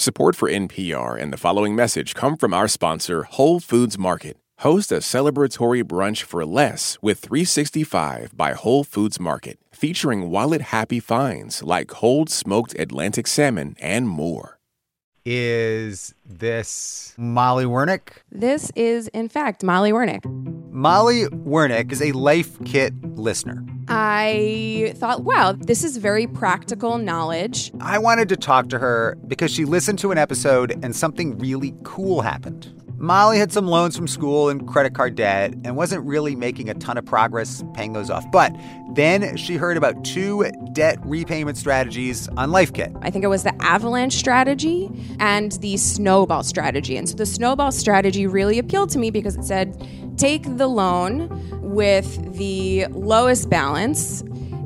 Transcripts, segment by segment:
Support for NPR and the following message come from our sponsor, Whole Foods Market. Host a celebratory brunch for less with 365 by Whole Foods Market, featuring wallet happy finds like cold smoked Atlantic salmon and more. Is this Molly Wernick? This is, in fact, Molly Wernick. Molly Wernick is a Life Kit listener. I thought, wow, this is very practical knowledge. I wanted to talk to her because she listened to an episode and something really cool happened. Molly had some loans from school and credit card debt and wasn't really making a ton of progress paying those off. But then she heard about two debt repayment strategies on LifeKit. I think it was the avalanche strategy and the snowball strategy. And so the snowball strategy really appealed to me because it said take the loan with the lowest balance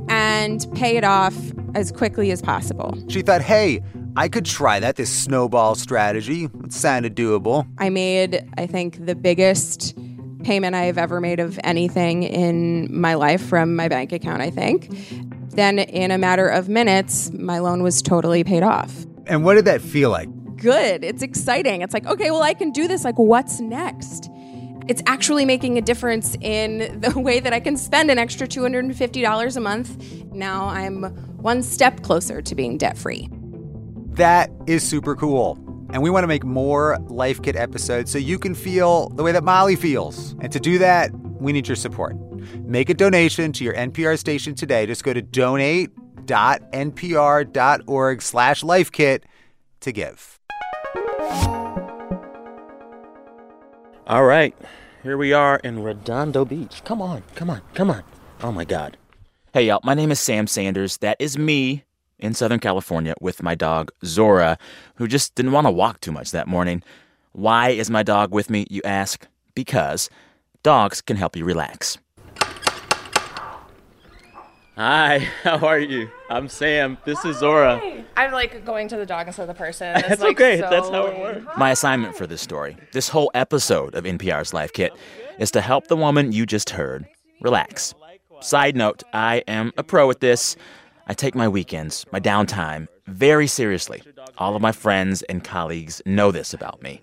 and pay it off as quickly as possible. She thought, hey, I could try that, this snowball strategy. It sounded doable. I made, I think, the biggest payment I've ever made of anything in my life from my bank account, I think. Then, in a matter of minutes, my loan was totally paid off. And what did that feel like? Good. It's exciting. It's like, okay, well, I can do this. Like, what's next? It's actually making a difference in the way that I can spend an extra $250 a month. Now I'm one step closer to being debt free. That is super cool. And we want to make more Life Kit episodes so you can feel the way that Molly feels. And to do that, we need your support. Make a donation to your NPR station today. Just go to donate.npr.org slash lifekit to give. All right, here we are in Redondo Beach. Come on, come on, come on. Oh my God. Hey, y'all, my name is Sam Sanders. That is me in Southern California with my dog Zora, who just didn't want to walk too much that morning. Why is my dog with me, you ask? Because dogs can help you relax. Hi, how are you? I'm Sam. This is Zora. I'm like going to the dog instead of the person. That's like okay. so That's how it works. My assignment for this story, this whole episode of NPR's Life Kit, is to help the woman you just heard relax. Side note, I am a pro at this. I take my weekends, my downtime, very seriously. All of my friends and colleagues know this about me.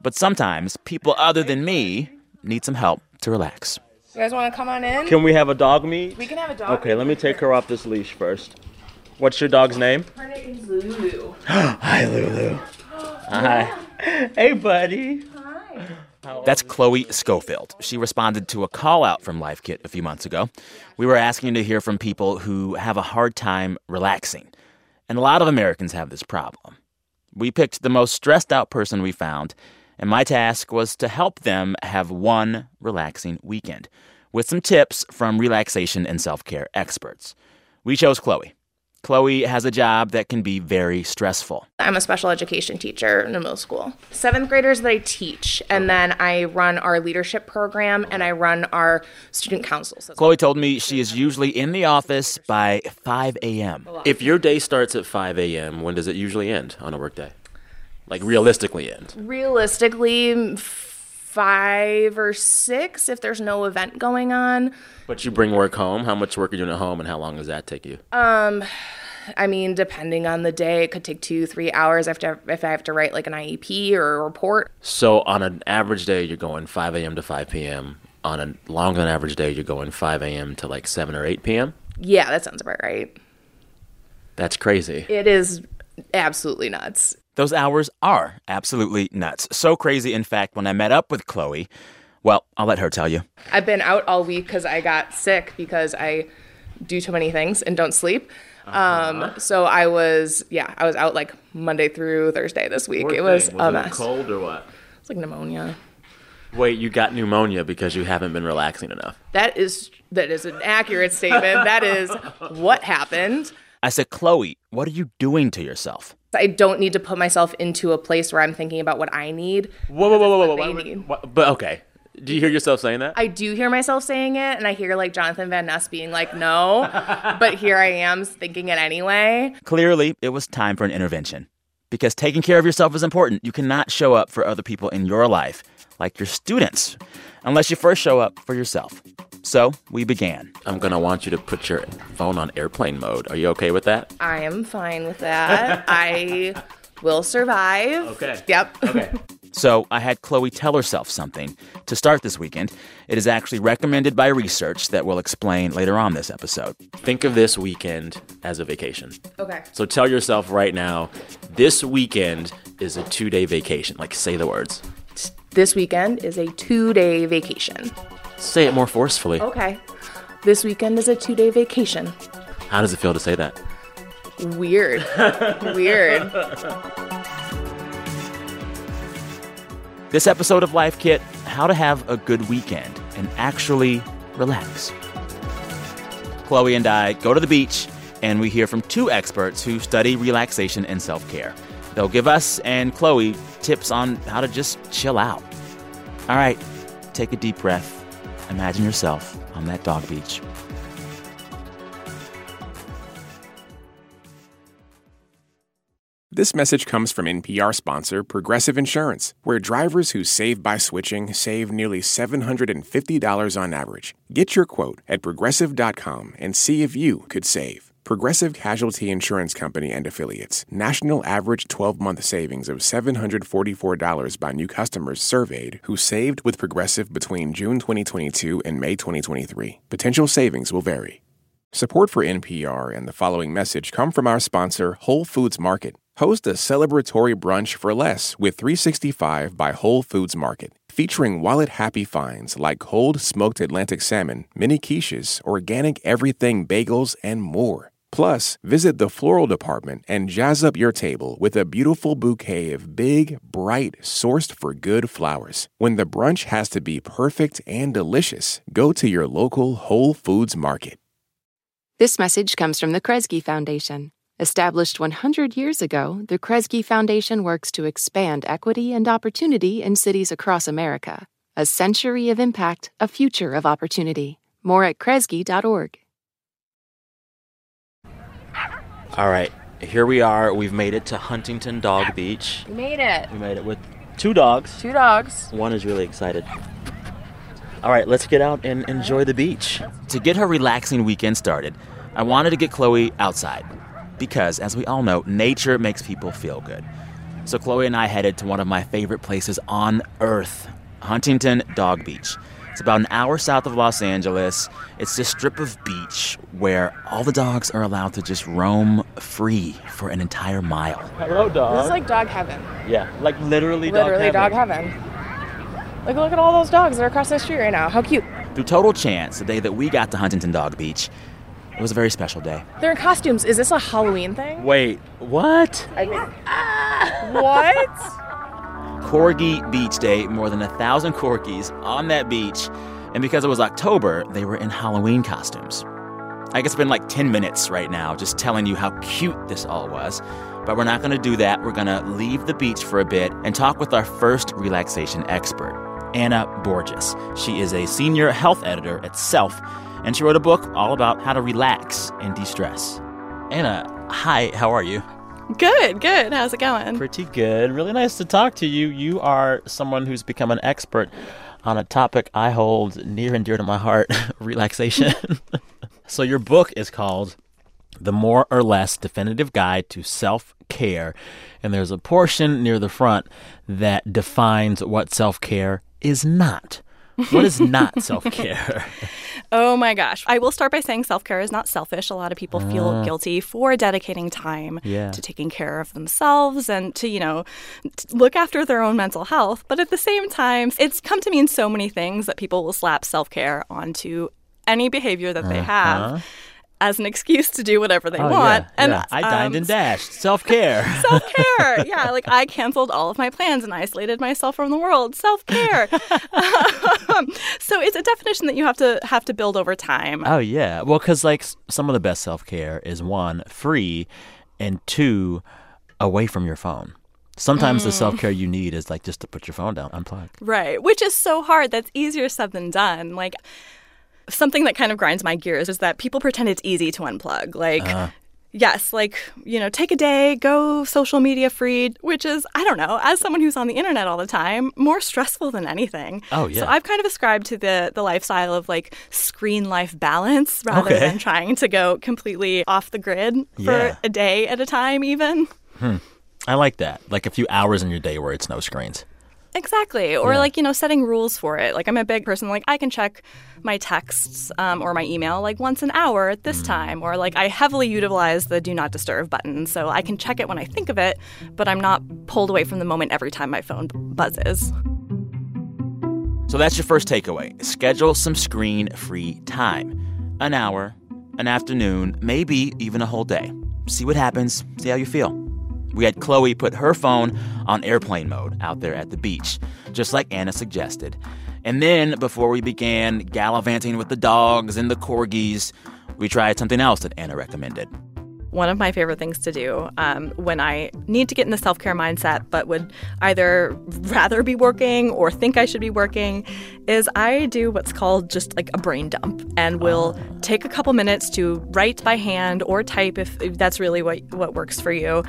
But sometimes people other than me need some help to relax. You guys want to come on in? Can we have a dog meet? we can have a dog. Okay, let me take her off this leash first. What's your dog's name? Her name is Lulu. Hi, Lulu. Hi. Hey, buddy. That's Chloe Schofield. She responded to a call out from Life Kit a few months ago. We were asking to hear from people who have a hard time relaxing. And a lot of Americans have this problem. We picked the most stressed out person we found, and my task was to help them have one relaxing weekend with some tips from relaxation and self care experts. We chose Chloe. Chloe has a job that can be very stressful. I'm a special education teacher in a middle school. Seventh graders that I teach, and then I run our leadership program and I run our student councils. Chloe told me she is usually in the office by 5 a.m. If your day starts at 5 a.m., when does it usually end on a workday? Like realistically end? Realistically, five or six if there's no event going on. But you bring work home. How much work are you doing at home, and how long does that take you? Um, I mean, depending on the day, it could take two, three hours if, to, if I have to write like an IEP or a report. So on an average day, you're going 5 a.m. to 5 p.m. On a longer than average day, you're going 5 a.m. to like 7 or 8 p.m. Yeah, that sounds about right. That's crazy. It is absolutely nuts. Those hours are absolutely nuts. So crazy, in fact, when I met up with Chloe, well, I'll let her tell you. I've been out all week because I got sick because I do too many things and don't sleep. Um, so I was, yeah, I was out like Monday through Thursday this week. it was, a mess. cold or what? It's like pneumonia. Wait, you got pneumonia because you haven't been relaxing enough. That is that is an accurate statement. that is what happened. I said, Chloe, what are you doing to yourself? I don't need to put myself into a place where I'm thinking about what I need. Whoa, whoa, whoa, whoa, whoa! What whoa, need. what- But okay, do you hear yourself saying that? I do hear myself saying it, and I hear like Jonathan Van Ness being like, "No," but here I am thinking it anyway. Clearly, it was time for an intervention. Because taking care of yourself is important. You cannot show up for other people in your life, like your students, unless you first show up for yourself. So we began. I'm gonna want you to put your phone on airplane mode. Are you okay with that? I am fine with that. I will survive. Okay. Yep. Okay. So I had Chloe tell herself something to start this weekend. It is actually recommended by research that we'll explain later on this episode. Think of this weekend as a vacation. okay. So tell yourself right now, this weekend is a two day vacation. Like, say the words. This weekend is a two day vacation. Say it more forcefully. Okay. This weekend is a two day vacation. How does it feel to say that? Weird. Weird. This episode of Life Kit How to Have a Good Weekend and Actually Relax. Chloe and I go to the beach and we hear from two experts who study relaxation and self care. They'll give us and Chloe tips on how to just chill out. All right, take a deep breath. Imagine yourself on that dog beach. This message comes from NPR sponsor Progressive Insurance, where drivers who save by switching save nearly $750 on average. Get your quote at progressive.com and see if you could save. Progressive Casualty Insurance Company and Affiliates. National average 12 month savings of $744 by new customers surveyed who saved with Progressive between June 2022 and May 2023. Potential savings will vary. Support for NPR and the following message come from our sponsor, Whole Foods Market. Host a celebratory brunch for less with 365 by Whole Foods Market, featuring wallet happy finds like cold smoked Atlantic salmon, mini quiches, organic everything bagels, and more. Plus, visit the floral department and jazz up your table with a beautiful bouquet of big, bright, sourced for good flowers. When the brunch has to be perfect and delicious, go to your local Whole Foods Market. This message comes from the Kresge Foundation. Established 100 years ago, the Kresge Foundation works to expand equity and opportunity in cities across America. A century of impact, a future of opportunity. More at kresge.org. All right. Here we are. We've made it to Huntington Dog Beach. We made it. We made it with two dogs. Two dogs. One is really excited. All right, let's get out and enjoy the beach. To get her relaxing weekend started, I wanted to get Chloe outside because, as we all know, nature makes people feel good. So Chloe and I headed to one of my favorite places on earth, Huntington Dog Beach. It's about an hour south of Los Angeles. It's this strip of beach where all the dogs are allowed to just roam free for an entire mile. Hello, dog. This is like dog heaven. yeah, like literally, Literally dog heaven. Like, look at all those dogs that are across the street right now. How cute. Through total chance, the day that we got to Huntington Dog Beach, it was a very special day. They're in costumes. Is this a Halloween thing? Wait, what? I mean, what? Corgi Beach Day, more than a thousand corgis on that beach. And because it was October, they were in Halloween costumes. I could spend like 10 minutes right now just telling you how cute this all was. But we're not going to do that. We're going to leave the beach for a bit and talk with our first relaxation expert, Anna Borges. She is a senior health editor at Self, and she wrote a book all about how to relax and de stress. Anna, hi, how are you? Good, good. How's it going? Pretty good. Really nice to talk to you. You are someone who's become an expert on a topic I hold near and dear to my heart relaxation. so, your book is called The More or Less Definitive Guide to Self Care. And there's a portion near the front that defines what self care is not. What is not self care? Oh my gosh. I will start by saying self care is not selfish. A lot of people feel ah. guilty for dedicating time Yeah. to taking care of themselves and to, you know, look after their own mental health. But at the same time, it's come to mean so many things that people will slap self care onto any behavior that they uh-huh. have as an excuse to do whatever they Oh, want. yeah, and yeah. I dined um, and dashed. Self care. self care. yeah, like I canceled all of my plans and isolated myself from the world. Self care. so it's a definition that you have to have to build over time. Oh yeah, well, because like some of the best self care is one free, and two away from your phone. Sometimes the self care you need is like just to put your phone down, unplug. Right, which is so hard. That's easier said than done. Like something that kind of grinds my gears is that people pretend it's easy to unplug. Like uh-huh. Yes, like, you know, take a day, go social media free, which is, I don't know, as someone who's on the internet all the time, more stressful than anything. Oh, yeah. So I've kind of ascribed to the the lifestyle of like screen life balance rather Okay. than trying to go completely off the grid for Yeah. a day at a time even. Hmm. I like that. Like a few hours in your day where it's no screens. Exactly. Or, like, you know, setting rules for it. Like, I'm a big person, like, I can check my texts um, or my email like once an hour at this time. Or, like, I heavily utilize the do not disturb button. So I can check it when I think of it, but I'm not pulled away from the moment every time my phone buzzes. So that's your first takeaway. Schedule some screen free time an hour, an afternoon, maybe even a whole day. See what happens, see how you feel. We had Chloe put her phone on airplane mode out there at the beach, just like Anna suggested. And then, before we began gallivanting with the dogs and the corgis, we tried something else that Anna recommended. One of my favorite things to do um, when I need to get in the self care mindset, but would either rather be working or think I should be working, is I do what's called just like a brain dump and will take a couple minutes to write by hand or type if, if that's really what, what works for you.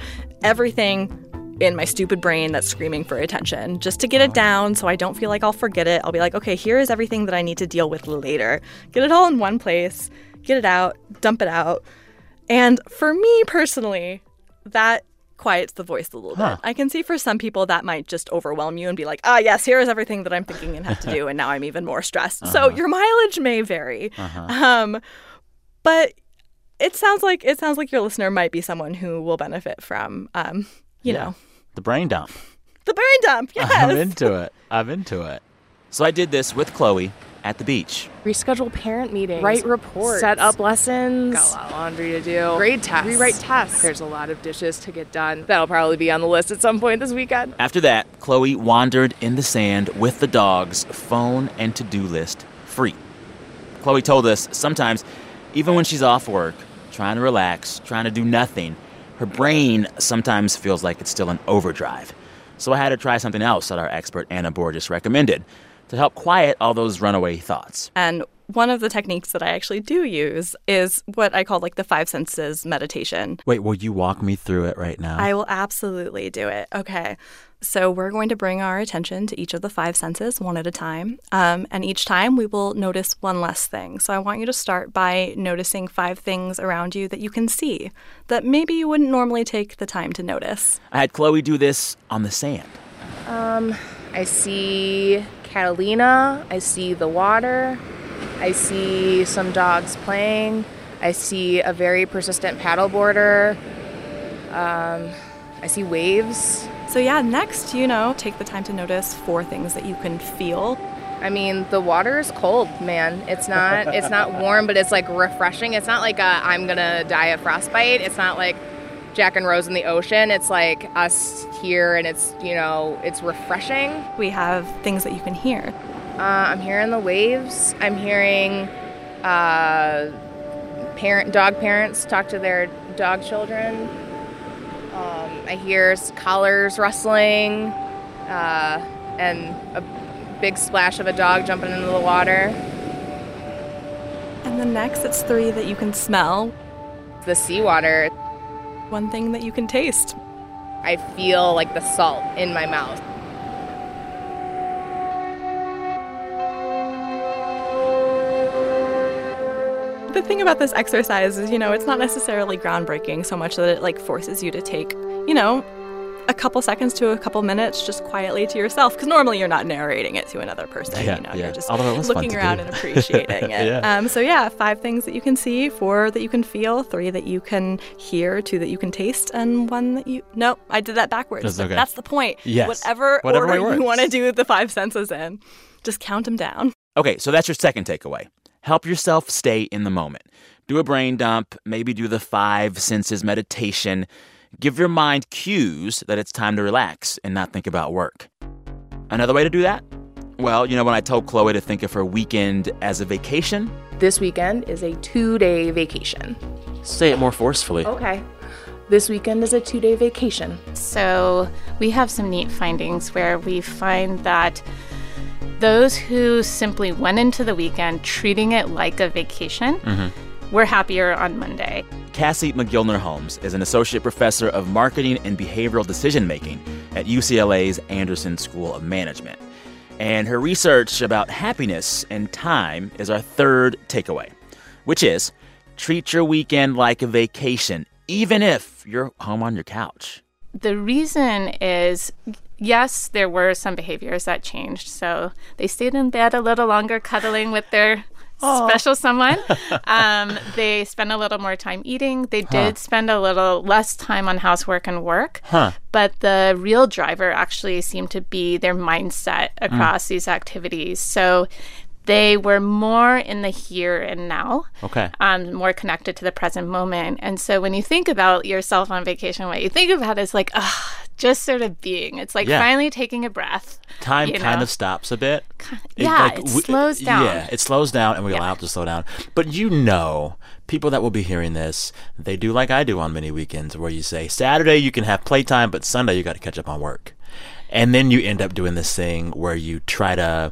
Everything in my stupid brain that's screaming for attention just to get it down so I don't feel like I'll forget it. I'll be like, okay, here is everything that I need to deal with later. Get it all in one place, get it out, dump it out. And for me personally, that quiets the voice a little Huh. bit. I can see for some people that might just overwhelm you and be like, ah, yes, here is everything that I'm thinking and have to do. And now I'm even more stressed. So your mileage may vary. Um, but it sounds like it sounds like your listener might be someone who will benefit from, um, you know, The brain dump. the brain dump. Yes. I'm into it. I'm into it. So I did this with Chloe at the beach. Reschedule parent meetings. Write reports. Set up lessons. Got a lot of laundry to do. Grade tests. Rewrite tests. There's a lot of dishes to get done. That'll probably be on the list at some point this weekend. After that, Chloe wandered in the sand with the dogs, phone and to do list free. Chloe told us sometimes, even when she's off work, trying to relax, trying to do nothing, her brain sometimes feels like it's still in overdrive. So I had to try something else that our expert Anna Borges recommended to help quiet all those runaway thoughts. And one of the techniques that I actually do use is what I call like the five senses meditation. Wait, will you walk me through it right now? I will absolutely do it. Okay. So we're going to bring our attention to each of the five senses one at a time. Um, and each time we will notice one less thing. So I want you to start by noticing five things around you that you can see that maybe you wouldn't normally take the time to notice. I had Chloe do this on the sand. I see Catalina. I see the water. I see some dogs playing. I see a very persistent paddleboarder. Um, I see waves. So, yeah, next, you know, take the time to notice four things that you can feel. I mean, the water is cold, man. It's not it's not warm, but it's like refreshing. It's not like I'm gonna die of frostbite. It's not like Jack and Rose in the ocean. It's like us here, and it's you know it's refreshing. We have things that you can hear. Uh, I'm hearing the waves. I'm hearing uh, parent dog parents talk to their dog children. Um, I hear collars rustling, uh, and a big splash of a dog jumping into the water. And the next, it's three that you can smell, The seawater. one thing that you can taste. I feel like the salt in my mouth. The thing about this exercise is, you know, it's not necessarily groundbreaking so much that it like forces you to take, you know, a couple seconds to a couple minutes just quietly to yourself because normally you're not narrating it to another person Yeah, you know yeah. you're just Although it was fun looking around and appreciating it Yeah. um, so yeah five things that you can see four that you can feel three that you can hear two that you can taste and one that you no i did that backwards That's okay. that's the point Yes. whatever, Whatever order you want to do the five senses in just count them down Okay, so that's your second takeaway. Help yourself stay in the moment. Do a brain dump, maybe do the five senses meditation. Give your mind cues that it's time to relax and not think about work. Another way to do that? Well, you know, when I told Chloe to think of her weekend as a vacation, This weekend is a two day vacation. say it more forcefully. Okay. This weekend is a two day vacation. So we have some neat findings where we find that those who simply went into the weekend treating it like a vacation mm-hmm. were happier on Monday. Cassie Mogilner Holmes is an associate professor of marketing and behavioral decision making at UCLA's Anderson School of Management. And her research about happiness and time is our third takeaway, which is treat your weekend like a vacation, even if you're home on your couch. The reason is yes, there were some behaviors that changed. So they stayed in bed a little longer, cuddling with their special someone. Um, they spent a little more time eating. They did spend a little less time on housework and work. Huh. But the real driver actually seemed to be their mindset across these activities. So they were more in the here and now Okay. um, more connected to the present moment. And so when you think about yourself on vacation, what you think about is like, ah, just sort of being. It's like Yeah. finally taking a breath. Time you kind of stops a bit. yeah, it w- slows down. Yeah, it slows down, and we Yeah. allow it to slow down. But you know, people that will be hearing this, they do like I do on many weekends, where you say Saturday you can have playtime, but Sunday you got to catch up on work, and then you end up doing this thing where you try to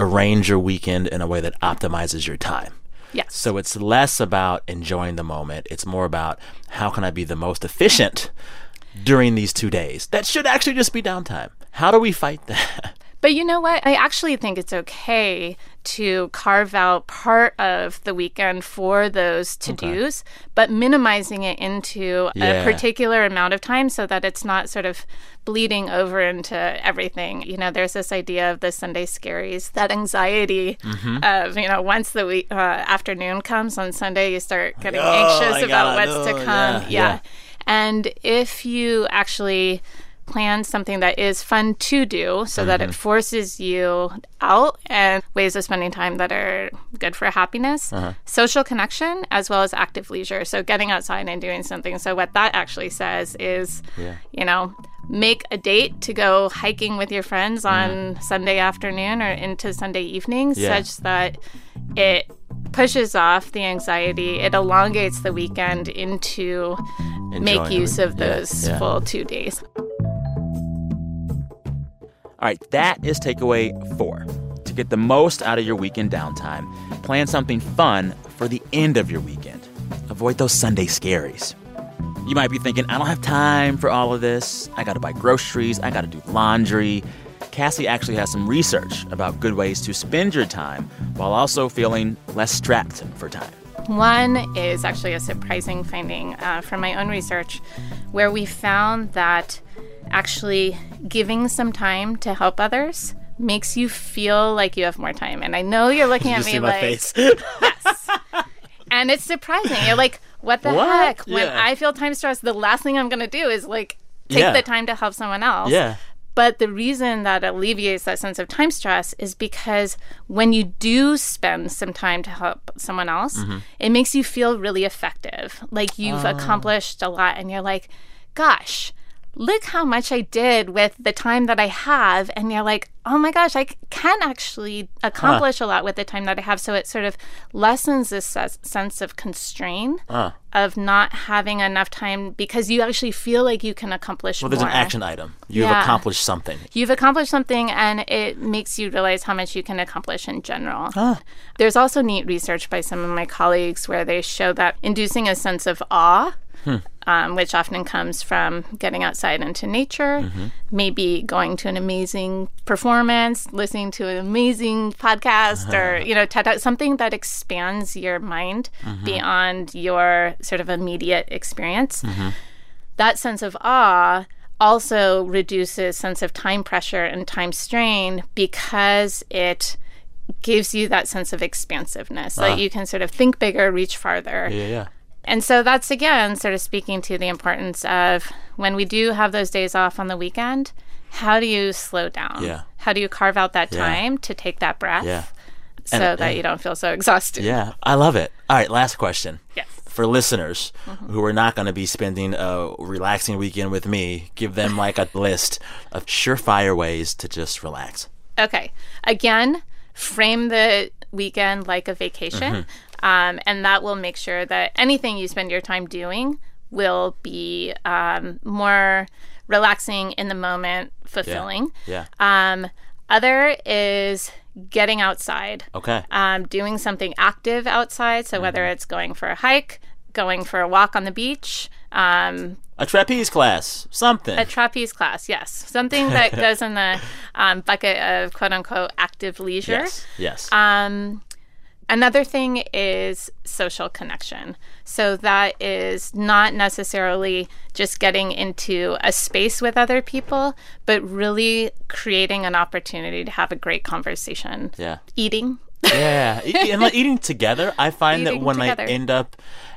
arrange your weekend in a way that optimizes your time. Yes. So it's less about enjoying the moment. It's more about how can I be the most efficient during these two days. That should actually just be downtime. How do we fight that? But you know what? I actually think it's okay to carve out part of the weekend for those to dos, but minimizing it into Yeah. a particular amount of time so that it's not sort of bleeding over into everything. You know, there's this idea of the Sunday scaries, that anxiety Mm-hmm. of, you know, once the week, uh, afternoon comes on Sunday, you start getting Oh, I anxious about what's to come. yeah, yeah. And if you actually plan something that is fun to do so that Mm-hmm. it forces you out and ways of spending time that are good for happiness, Uh-huh. social connection, as well as active leisure. So getting outside and doing something. So what that actually says is, you know, make a date to go hiking with your friends on Sunday afternoon or into Sunday evening Mm-hmm. Yeah. such that it pushes off the anxiety, it elongates the weekend into make use of Yeah, those yeah. full two days. All right, that is takeaway four. To get the most out of your weekend downtime, plan something fun for the end of your weekend. Avoid those Sunday scaries. You might be thinking, I don't have time for all of this. I gotta buy groceries, I gotta do laundry. Cassie actually has some research about good ways to spend your time while also feeling less strapped for time. One is actually a surprising finding uh, from my own research, where we found that actually giving some time to help others makes you feel like you have more time. And I know you're looking at me like, yes. And it's surprising. You're like, what the What? heck? When Yeah. I feel time stressed, the last thing I'm going to do is like take Yeah. the time to help someone else. Yeah. But the reason that alleviates that sense of time stress is because when you do spend some time to help someone else, Mm-hmm. it makes you feel really effective. Like you've Oh. accomplished a lot and you're like, gosh, look how much I did with the time that I have. And you're like, oh my gosh, I can actually accomplish a lot with the time that I have. So it sort of lessens this sense of constraint of not having enough time because you actually feel like you can accomplish Well, there's more. an action item. You've Yeah. accomplished something. You've accomplished something, and it makes you realize how much you can accomplish in general. There's also neat research by some of my colleagues where they show that inducing a sense of awe, um, which often comes from getting outside into nature, mm-hmm. maybe going to an amazing performance, listening to an amazing podcast, or uh-huh. you know, TED something that expands your mind mm-hmm. beyond your sort of immediate experience. Mm-hmm. That sense of awe also reduces sense of time pressure and time strain because it gives you that sense of expansiveness. That uh. you can sort of think bigger reach farther. Yeah, yeah. And so that's again sort of speaking to the importance of when we do have those days off on the weekend how do you slow down Yeah. how do you carve out that Yeah. time to take that breath Yeah. so And- that you don't feel so exhausted Yeah, I love it. All right, last question. yes For listeners mm-hmm. who are not going to be spending a relaxing weekend with me, give them like a list of surefire ways to just relax. Okay. Again, frame the weekend like a vacation. Um, and that will make sure that anything you spend your time doing will be um, more relaxing in the moment, fulfilling. Yeah. Um, other is getting outside, Okay. um, doing something active outside. So whether it's going for a hike, going for a walk on the beach, um, A trapeze class, something. a trapeze class, yes. Something that goes in the um, bucket of quote unquote active leisure. yes. Yes. Um, Another thing is social connection. So that is not necessarily just getting into a space with other people, but really creating an opportunity to have a great conversation. Yeah. Eating. Yeah. And like eating together, I find that when together. I end up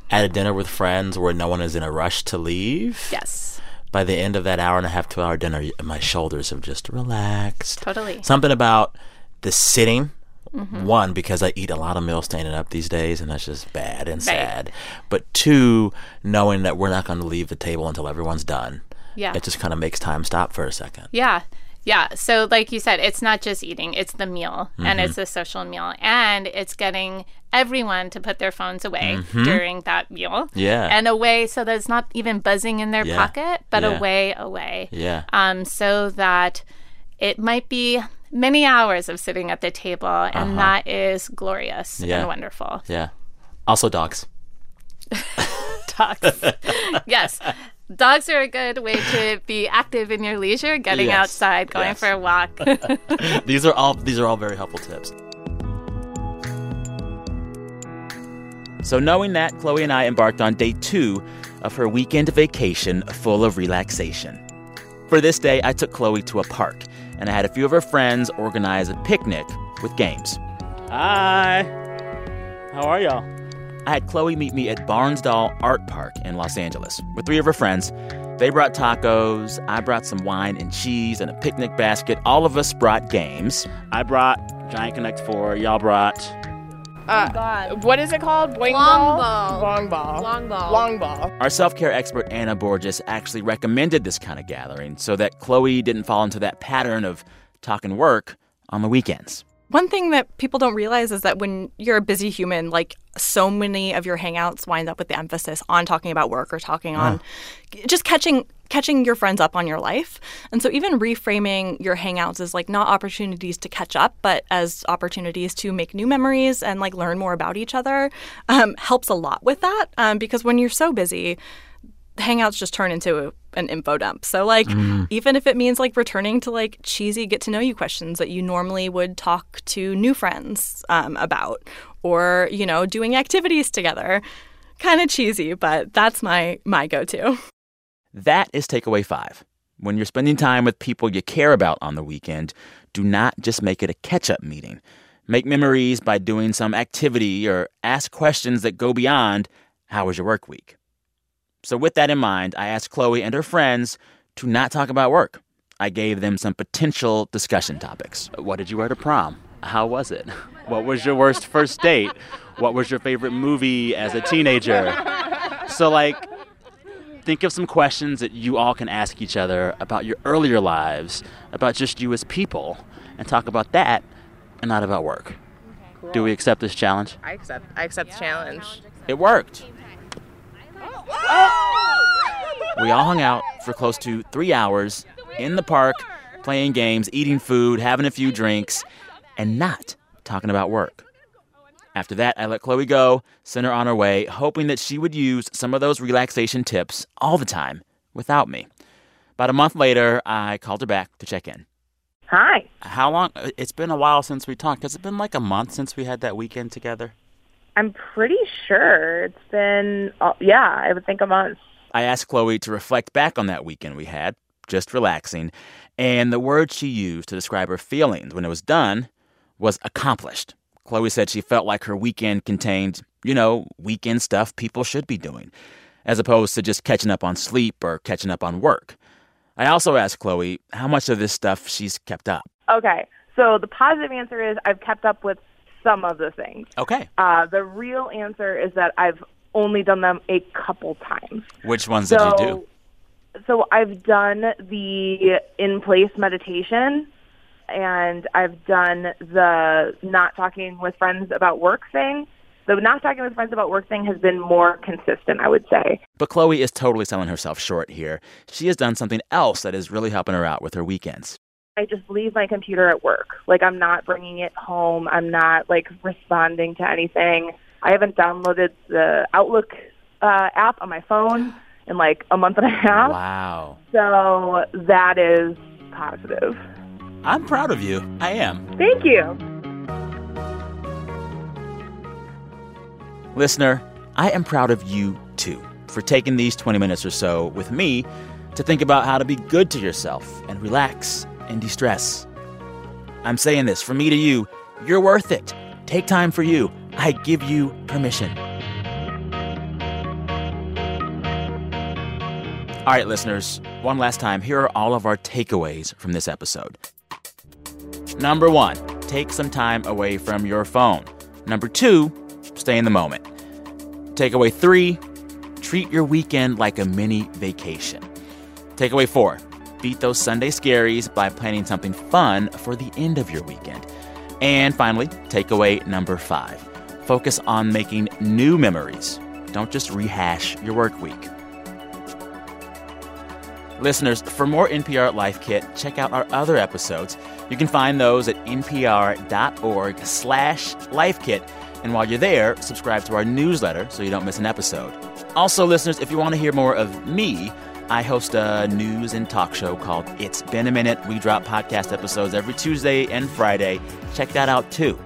at a dinner with friends where no one is in a rush to leave, Yes. by the end of that hour and a half, two hour dinner, my shoulders have just relaxed. Totally. Something about the sitting. Mhm. One, because I eat a lot of meals standing up these days, and that's just bad and Right. sad. But two, knowing that we're not going to leave the table until everyone's done. Yeah. It just kind of makes time stop for a second. Yeah. Yeah. So, like you said, it's not just eating, it's the meal and Mhm. it's a social meal. And it's getting everyone to put their phones away Mhm. during that meal. Yeah. And away so that it's not even buzzing in their Yeah. pocket, but Yeah. away, away. Yeah. Um, so that it might be many hours of sitting at the table, and Uh-huh. that is glorious Yeah. and wonderful. Yeah. Also, dogs. Dogs. yes. Dogs are a good way to be active in your leisure, getting Yes. outside, going Yes. for a walk. these are all these are all very helpful tips. So, knowing that, Chloe and I embarked on day two of her weekend vacation full of relaxation. For this day, I took Chloe to a park, and I had a few of her friends organize a picnic with games. Hi. How are y'all? I had Chloe meet me at Barnsdall Art Park in Los Angeles with three of her friends. They brought tacos, I brought some wine and cheese and a picnic basket. All of us brought games. I brought Giant Connect 4, y'all brought Uh, what is it called? Boing Long ball? ball. Long ball. Long ball. Long ball. Our self care expert, Anna Borges, actually recommended this kind of gathering so that Chloe didn't fall into that pattern of talking work on the weekends. One thing that people don't realize is that when you're a busy human, like so many of your hangouts wind up with the emphasis on talking about work or talking on just catching catching your friends up on your life. And so even reframing your hangouts as like not opportunities to catch up, but as opportunities to make new memories and like learn more about each other um, helps a lot with that. Um, because when you're so busy, hangouts just turn into an info dump. So like Mm. even if it means like returning to like cheesy get to know you questions that you normally would talk to new friends um, about or you know doing activities together kind of cheesy but that's my my go-to That is takeaway five. When you're spending time with people you care about on the weekend, do not just make it a catch up meeting. Make memories by doing some activity or ask questions that go beyond how was your work week. So, with that in mind, I asked Chloe and her friends to not talk about work. I gave them some potential discussion topics. What did you wear to prom? How was it? What was your worst first date? What was your favorite movie as a teenager? So, like, think of some questions that you all can ask each other about your earlier lives, about just you as people, and talk about that and not about work. Do we accept this challenge? I accept. I accept the challenge. It worked. Oh. We all hung out for close to three hours in the park, playing games, eating food, having a few drinks, and not talking about work. After that, I let Chloe go, sent her on her way, hoping that she would use some of those relaxation tips all the time without me. About a month later, I called her back to check in. Hi. How long? It's been a while since we talked. Has it been like a month since we had that weekend together? I'm pretty sure it's been, uh, yeah, I would think a month. I asked Chloe to reflect back on that weekend we had, just relaxing, and the word she used to describe her feelings when it was done was accomplished. Chloe said she felt like her weekend contained, you know, weekend stuff people should be doing, as opposed to just catching up on sleep or catching up on work. I also asked Chloe how much of this stuff she's kept up. Okay, so the positive answer is I've kept up with some of the things. Okay. Uh, the real answer is that I've only done them a couple times. Which ones did you do? So I've done the in place meditation and I've done the not talking with friends about work thing. The not talking with friends about work thing has been more consistent, I would say. But Chloe is totally selling herself short here. She has done something else that is really helping her out with her weekends. I just leave my computer at work. Like I'm not bringing it home. I'm not like responding to anything. I haven't downloaded the Outlook uh, app on my phone in like a month and a half. Wow. So that is positive. I'm proud of you. I am. Thank you. Listener, I am proud of you too for taking these 20 minutes or so with me to think about how to be good to yourself and relax and de stress. I'm saying this from me to you you're worth it. Take time for you. I give you permission. All right, listeners, one last time, here are all of our takeaways from this episode. Number one, take some time away from your phone. Number two, stay in the moment. Takeaway three, treat your weekend like a mini vacation. Takeaway four, beat those Sunday scaries by planning something fun for the end of your weekend. And finally, takeaway number five, focus on making new memories. Don't just rehash your work week. Listeners, for more NPR Life Kit, check out our other episodes. You can find those at npr.org slash lifekit. And while you're there, subscribe to our newsletter so you don't miss an episode. Also, listeners, if you want to hear more of me, I host a news and talk show called It's Been a Minute. We drop podcast episodes every Tuesday and Friday. Check that out too.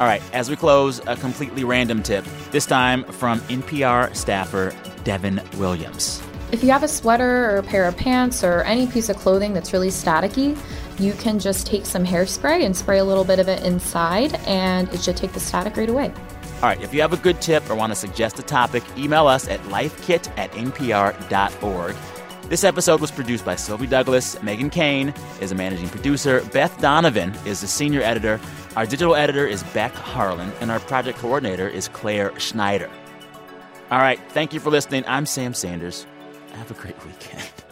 All right, as we close, a completely random tip, this time from NPR staffer Devin Williams. If you have a sweater or a pair of pants or any piece of clothing that's really staticky, you can just take some hairspray and spray a little bit of it inside, and it should take the static right away. All right, if you have a good tip or want to suggest a topic, email us at lifekit at npr.org. This episode was produced by Sylvie Douglis. Meghan Keane is a managing producer. Beth Donovan is the senior editor. Our digital editor is Beck Harlan, and our project coordinator is Claire Schneider. All right, thank you for listening. I'm Sam Sanders. Have a great weekend.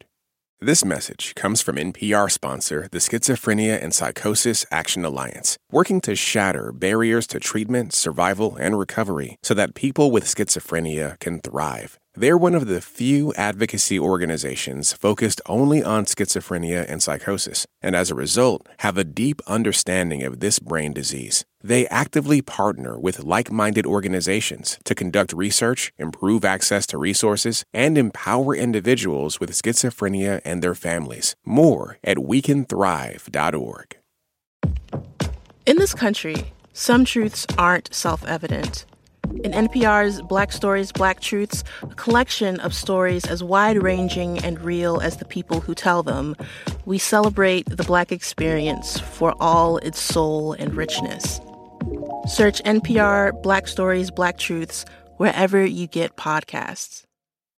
This message comes from NPR sponsor, the Schizophrenia and Psychosis Action Alliance, working to shatter barriers to treatment, survival, and recovery so that people with schizophrenia can thrive. They're one of the few advocacy organizations focused only on schizophrenia and psychosis, and as a result, have a deep understanding of this brain disease. They actively partner with like minded organizations to conduct research, improve access to resources, and empower individuals with schizophrenia and their families. More at wecanthrive.org. In this country, some truths aren't self evident. In NPR's Black Stories, Black Truths, a collection of stories as wide ranging and real as the people who tell them, we celebrate the Black experience for all its soul and richness. Search NPR Black Stories, Black Truths wherever you get podcasts.